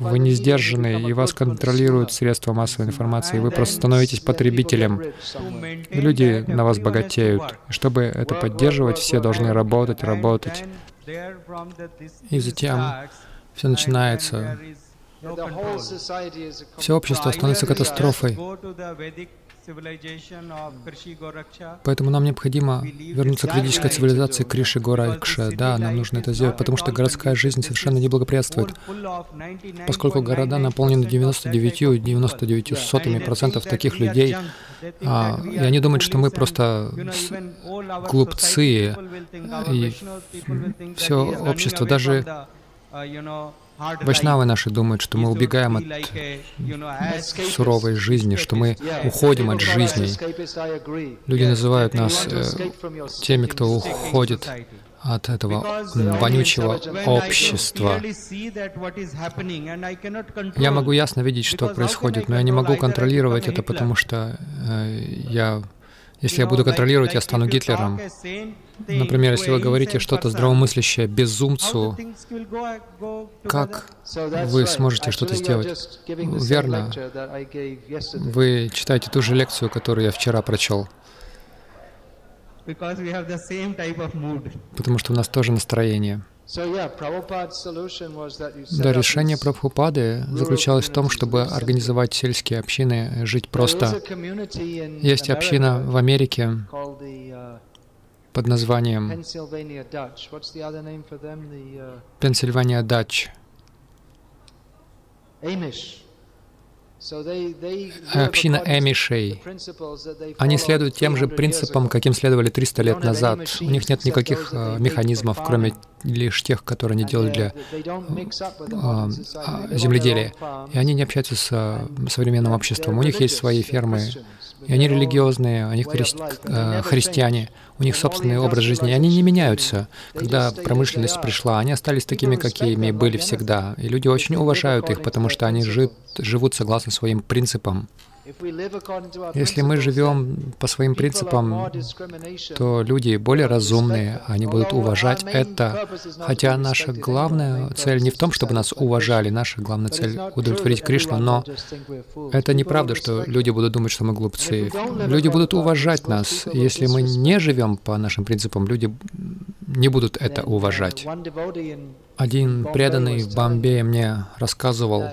Вы не сдержаны, и вас контролируют средства массовой информации, и вы просто становитесь потребителем. Люди на вас богатеют. Чтобы это поддерживать, все должны работать, работать. И затем все начинается все общество становится катастрофой. Поэтому нам необходимо вернуться к ведической цивилизации Криши Горакша. Да, нам нужно это сделать, потому что городская жизнь совершенно не благоприятствует. Поскольку города наполнены 99-99 сотыми процентов таких людей, а, и они думают, что мы просто глупцы, и все общество, даже Вайшнавы наши думают, что мы убегаем от суровой жизни, что мы уходим от жизни. Люди называют нас э, теми, кто уходит от этого вонючего общества. Я могу ясно видеть, что происходит, но я не могу контролировать это, потому что э, я если я буду контролировать, я стану Гитлером. Например, если вы говорите что-то здравомыслящее безумцу, как вы сможете что-то сделать? Верно. Вы читаете ту же лекцию, которую я вчера прочел. Потому что у нас тоже настроение. Да, решение Прабхупады заключалось в том, чтобы организовать сельские общины, жить просто. Есть община в Америке под названием Пенсильвания Дач. Община Эмишей. Они следуют тем же принципам, каким следовали 300 лет назад. У них нет никаких э, механизмов, кроме лишь тех, которые они делают для а, а, земледелия. И они не общаются с современным обществом. У них есть свои фермы, и они религиозные, они хри... Э, христиане, у них собственный образ жизни, и они не меняются. Когда промышленность пришла, они остались такими, какими были всегда. И люди очень уважают их, потому что они жив... живут согласно своим принципам. Если мы живем по своим принципам, то люди более разумные, они будут уважать это. Хотя наша главная цель не в том, чтобы нас уважали, наша главная цель — удовлетворить Кришну, но это неправда, что люди будут думать, что мы глупцы. Люди будут уважать нас. Если мы не живем по нашим принципам, люди не будут это уважать. Один преданный в Бомбее мне рассказывал,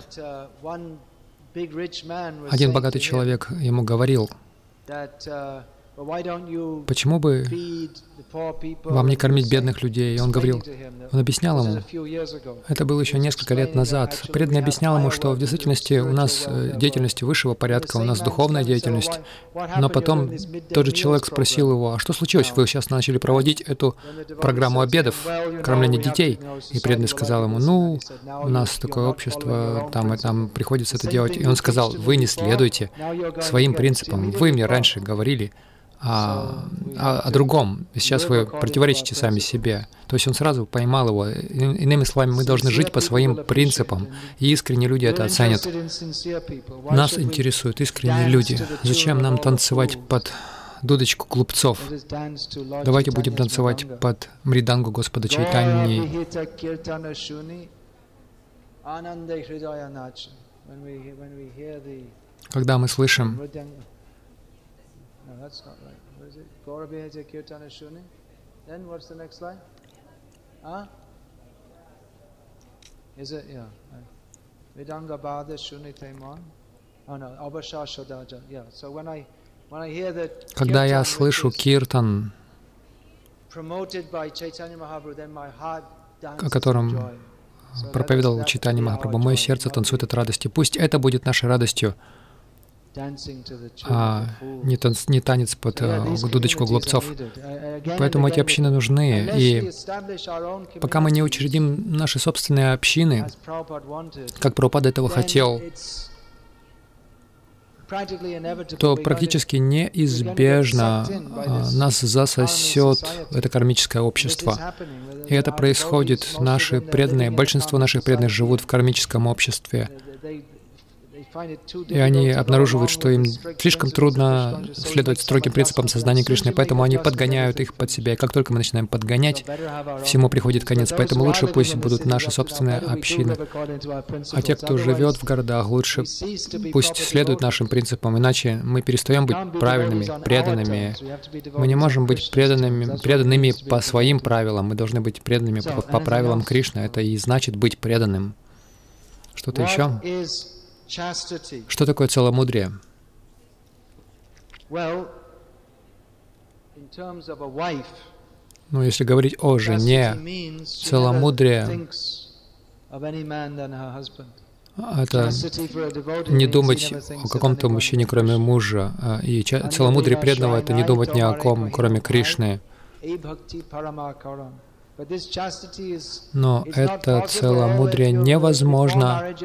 один богатый человек ему говорил, Почему бы вам не кормить бедных людей? И он говорил, он объяснял ему, это было еще несколько лет назад. Преданный объяснял ему, что в действительности у нас э, деятельность высшего порядка, у нас духовная деятельность. Но потом тот же человек спросил его, а что случилось? Вы сейчас начали проводить эту программу обедов, кормления детей. И преданный сказал ему, ну, у нас такое общество, там там приходится это делать. И он сказал, вы не следуйте своим принципам. Вы мне раньше говорили, о, о, о другом. Сейчас вы противоречите сами себе. То есть он сразу поймал его. Иными словами, мы должны жить по своим принципам, и искренние люди это оценят. Нас интересуют искренние люди. Зачем нам танцевать под дудочку глупцов. Давайте будем танцевать под мридангу Господа Чайтаньи. Когда мы слышим Is it? Yeah. Vedanga Bada Shuni Taimon. Oh no, Abhasha Shadaja. Yeah. So when I когда я слышу киртан, о котором проповедовал Читани Махапрабху, мое сердце танцует от радости. Пусть это будет нашей радостью, а не, танц, не танец под uh, дудочку глупцов. Поэтому эти общины нужны. И пока мы не учредим наши собственные общины, как Прабхупада этого хотел, то практически неизбежно а, нас засосет это кармическое общество. И это происходит. Наши преданные, большинство наших преданных живут в кармическом обществе. И они обнаруживают, что им слишком трудно следовать строгим принципам сознания Кришны, поэтому они подгоняют их под себя. И как только мы начинаем подгонять, всему приходит конец. Поэтому лучше пусть будут наши собственные общины. А те, кто живет в городах, лучше пусть следуют нашим принципам, иначе мы перестаем быть правильными, преданными. Мы не можем быть преданными, преданными по своим правилам, мы должны быть преданными по, по правилам Кришны. Это и значит быть преданным. Что-то еще? Что такое целомудрие? Ну, если говорить о жене, целомудрие — это не думать о каком-то мужчине, кроме мужа. А, и целомудрие преданного — это не думать ни о ком, кроме Кришны. Но это целомудрие невозможно,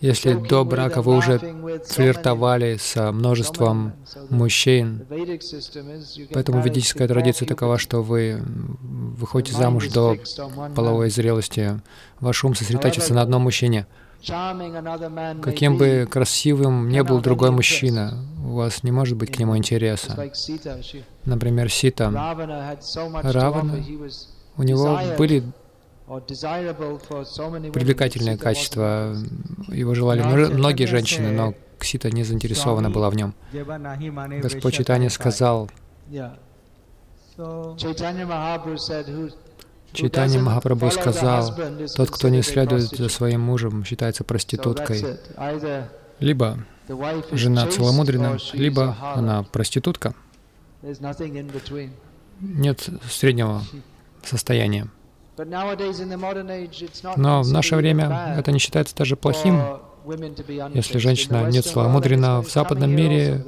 если до брака вы уже флиртовали с множеством мужчин. Поэтому ведическая традиция такова, что вы выходите замуж до половой зрелости. Ваш ум сосредоточится на одном мужчине. Каким бы красивым ни был другой мужчина, у вас не может быть к нему интереса. Например, Сита. Равана у него были привлекательные качества. Его желали многие женщины, но Ксита не заинтересована была в нем. Господь Читания сказал, Читание Махапрабху сказал, тот, кто не следует за своим мужем, считается проституткой. Либо жена целомудрена, либо она проститутка. Нет среднего состояние. Но в наше время это не считается даже плохим, если женщина не целомудрена в западном мире,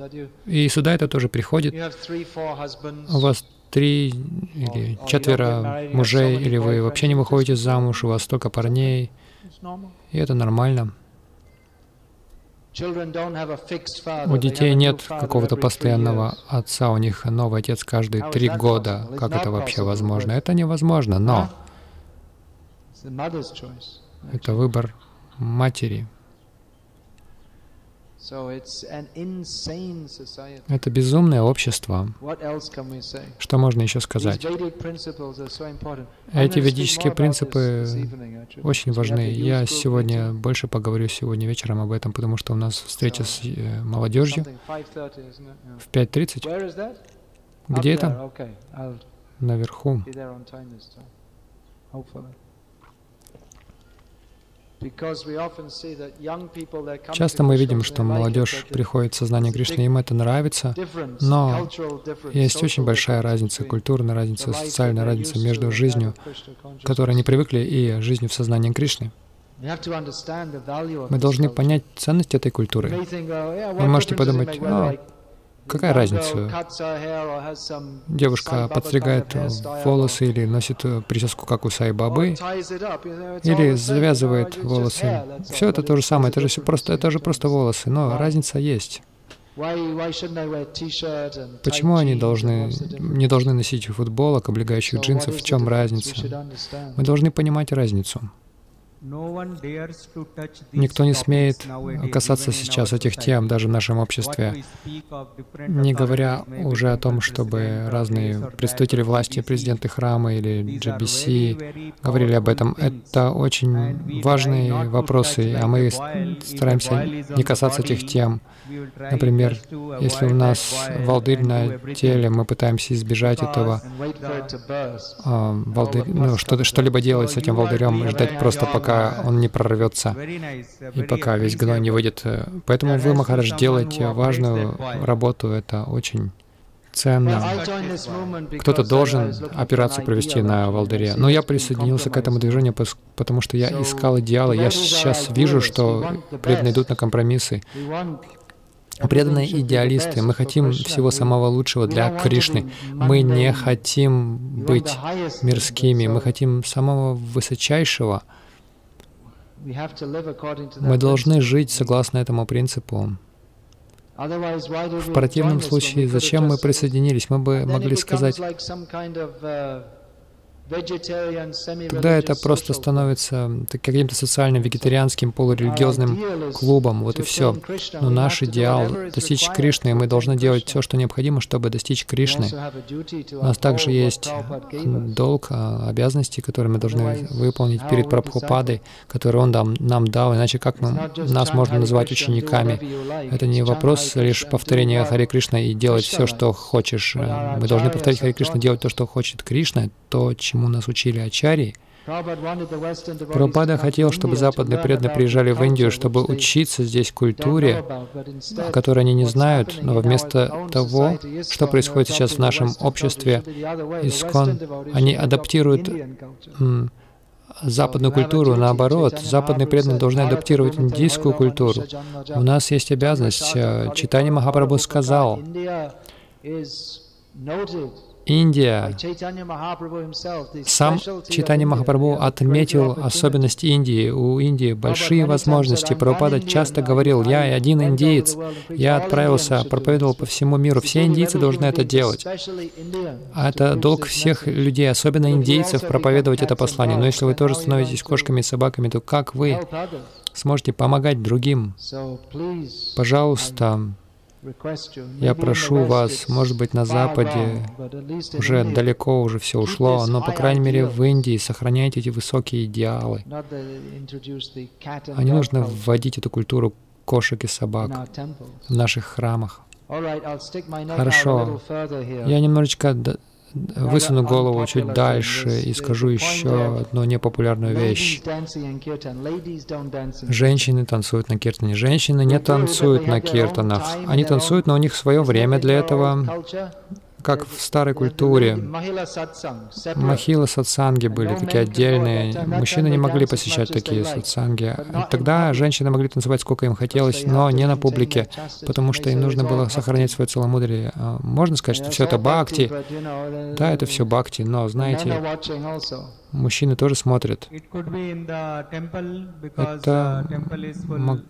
и сюда это тоже приходит. У вас три или четверо мужей, или вы вообще не выходите замуж, у вас столько парней, и это нормально. У детей нет какого-то постоянного отца, у них новый отец каждые три года. Как это вообще возможно? Это невозможно, но это выбор матери. Это безумное общество. Что можно еще сказать? Эти ведические принципы очень важны. Я сегодня больше поговорю сегодня вечером об этом, потому что у нас встреча с э, молодежью в 5.30. Где это? Наверху. Часто мы видим, что молодежь приходит в сознание Кришны, им это нравится, но есть очень большая разница, культурная разница, социальная разница между жизнью, к которой они привыкли, и жизнью в сознании Кришны. Мы должны понять ценность этой культуры. Вы можете подумать, «А, Какая разница? Девушка подстригает волосы или носит э, прическу, как у Сай Бабы, или завязывает волосы. Все это то же самое, это же все просто, это же просто волосы, но разница есть. Почему они должны, не должны носить футболок, облегающих джинсов? В чем разница? Мы должны понимать разницу. Никто не смеет касаться сейчас этих тем даже в нашем обществе, не говоря уже о том, чтобы разные представители власти, президенты храма или GBC говорили об этом. Это очень важные вопросы, а мы стараемся не касаться этих тем. Например, если у нас волдырь на теле, мы пытаемся избежать этого, волдырь, ну, что, что-либо делать с этим волдырем, ждать просто пока он не прорвется и пока весь гной не выйдет. Поэтому вы, Махарадж, делаете важную работу, это очень ценно. Кто-то должен операцию провести на Валдыре. Но я присоединился к этому движению, потому что я искал идеалы. Я сейчас вижу, что преданные идут на компромиссы. Преданные идеалисты, мы хотим всего самого лучшего для Кришны. Мы не хотим быть мирскими, мы хотим самого высочайшего. Мы должны жить согласно этому принципу. В противном случае, зачем мы присоединились? Мы бы могли сказать, Тогда это просто становится каким-то социальным вегетарианским полурелигиозным клубом, вот и все. Но наш идеал — достичь Кришны, и мы должны делать все, что необходимо, чтобы достичь Кришны. У нас также есть долг, а, обязанности, которые мы должны выполнить перед Прабхупадой, которые Он нам дал, иначе как мы, нас можно назвать учениками? Это не вопрос лишь повторения Хари Кришна и делать все, что хочешь. Мы должны повторить Хари Кришна, делать то, что хочет Кришна, то, чему нас учили Ачари. Прабхупада хотел, чтобы западные преданные приезжали в Индию, чтобы учиться здесь культуре, о которой они не знают, но вместо того, что происходит сейчас в нашем обществе, искон, они адаптируют западную культуру, наоборот, западные преданные должны адаптировать индийскую культуру. У нас есть обязанность. Читание Махапрабху сказал, Индия. Сам Читани Махапрабху отметил особенность Индии. У Индии большие возможности. Прабхупада часто говорил, я один индиец, я отправился, проповедовал по всему миру. Все индийцы должны это делать. Это долг всех людей, особенно индейцев, проповедовать это послание. Но если вы тоже становитесь кошками и собаками, то как вы сможете помогать другим? Пожалуйста, я прошу вас, может быть, на Западе уже далеко уже все ушло, но, по крайней мере, в Индии сохраняйте эти высокие идеалы. А не нужно вводить эту культуру кошек и собак в наших храмах. Хорошо. Я немножечко высуну голову чуть дальше и скажу еще одну непопулярную вещь. Женщины танцуют на киртане. Женщины не танцуют на киртанах. Они танцуют, но у них свое время для этого как в старой культуре. Махила сатсанги были такие отдельные. Мужчины не могли посещать такие сатсанги. Тогда женщины могли танцевать сколько им хотелось, но не на публике, потому что им нужно было сохранять свое целомудрие. А, можно сказать, что все это бхакти. Да, это все бхакти, но знаете, мужчины тоже смотрят. Это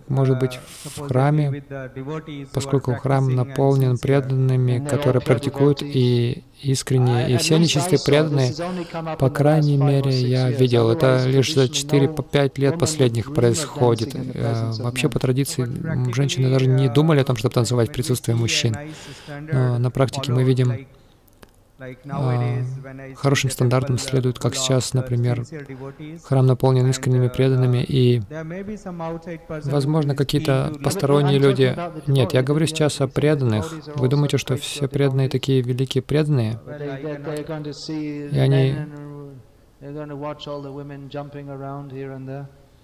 может быть в храме, поскольку храм наполнен преданными, которые практикуют и искренние, и все они чистые преданные. По крайней мере, я видел, это лишь за 4-5 лет последних происходит. Вообще, по традиции, женщины даже не думали о том, чтобы танцевать в присутствии мужчин. Но на практике мы видим хорошим стандартам следует, как сейчас, например, храм наполнен искренними uh, преданными, и, возможно, какие-то посторонние люди... Нет, я говорю сейчас о преданных. Вы думаете, что все преданные такие великие преданные? И они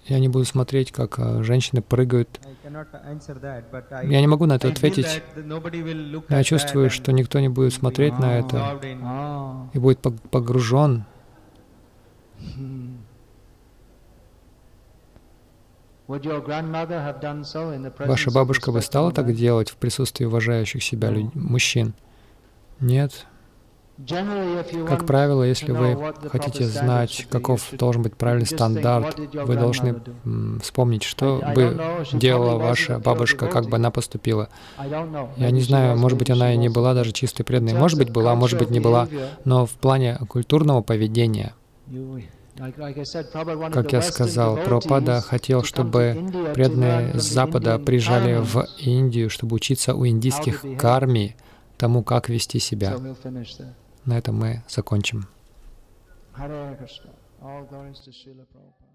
я не буду смотреть, как а, женщины прыгают. Я не могу на это ответить. Я чувствую, что никто не будет смотреть на это и будет погружен. Ваша бабушка бы стала так делать в присутствии уважающих себя мужчин? Нет. Как правило, если вы хотите знать, каков должен быть правильный стандарт, вы должны вспомнить, что бы делала ваша бабушка, как бы она поступила. Я не знаю, может быть, она и не была даже чистой преданной, может быть, была, может быть, не была, но в плане культурного поведения, как я сказал, Прабхупада хотел, чтобы преданные с Запада приезжали в Индию, чтобы учиться у индийских карми тому, как вести себя. На этом мы закончим. Hare Krishna. All glories to Srila Prabhupada.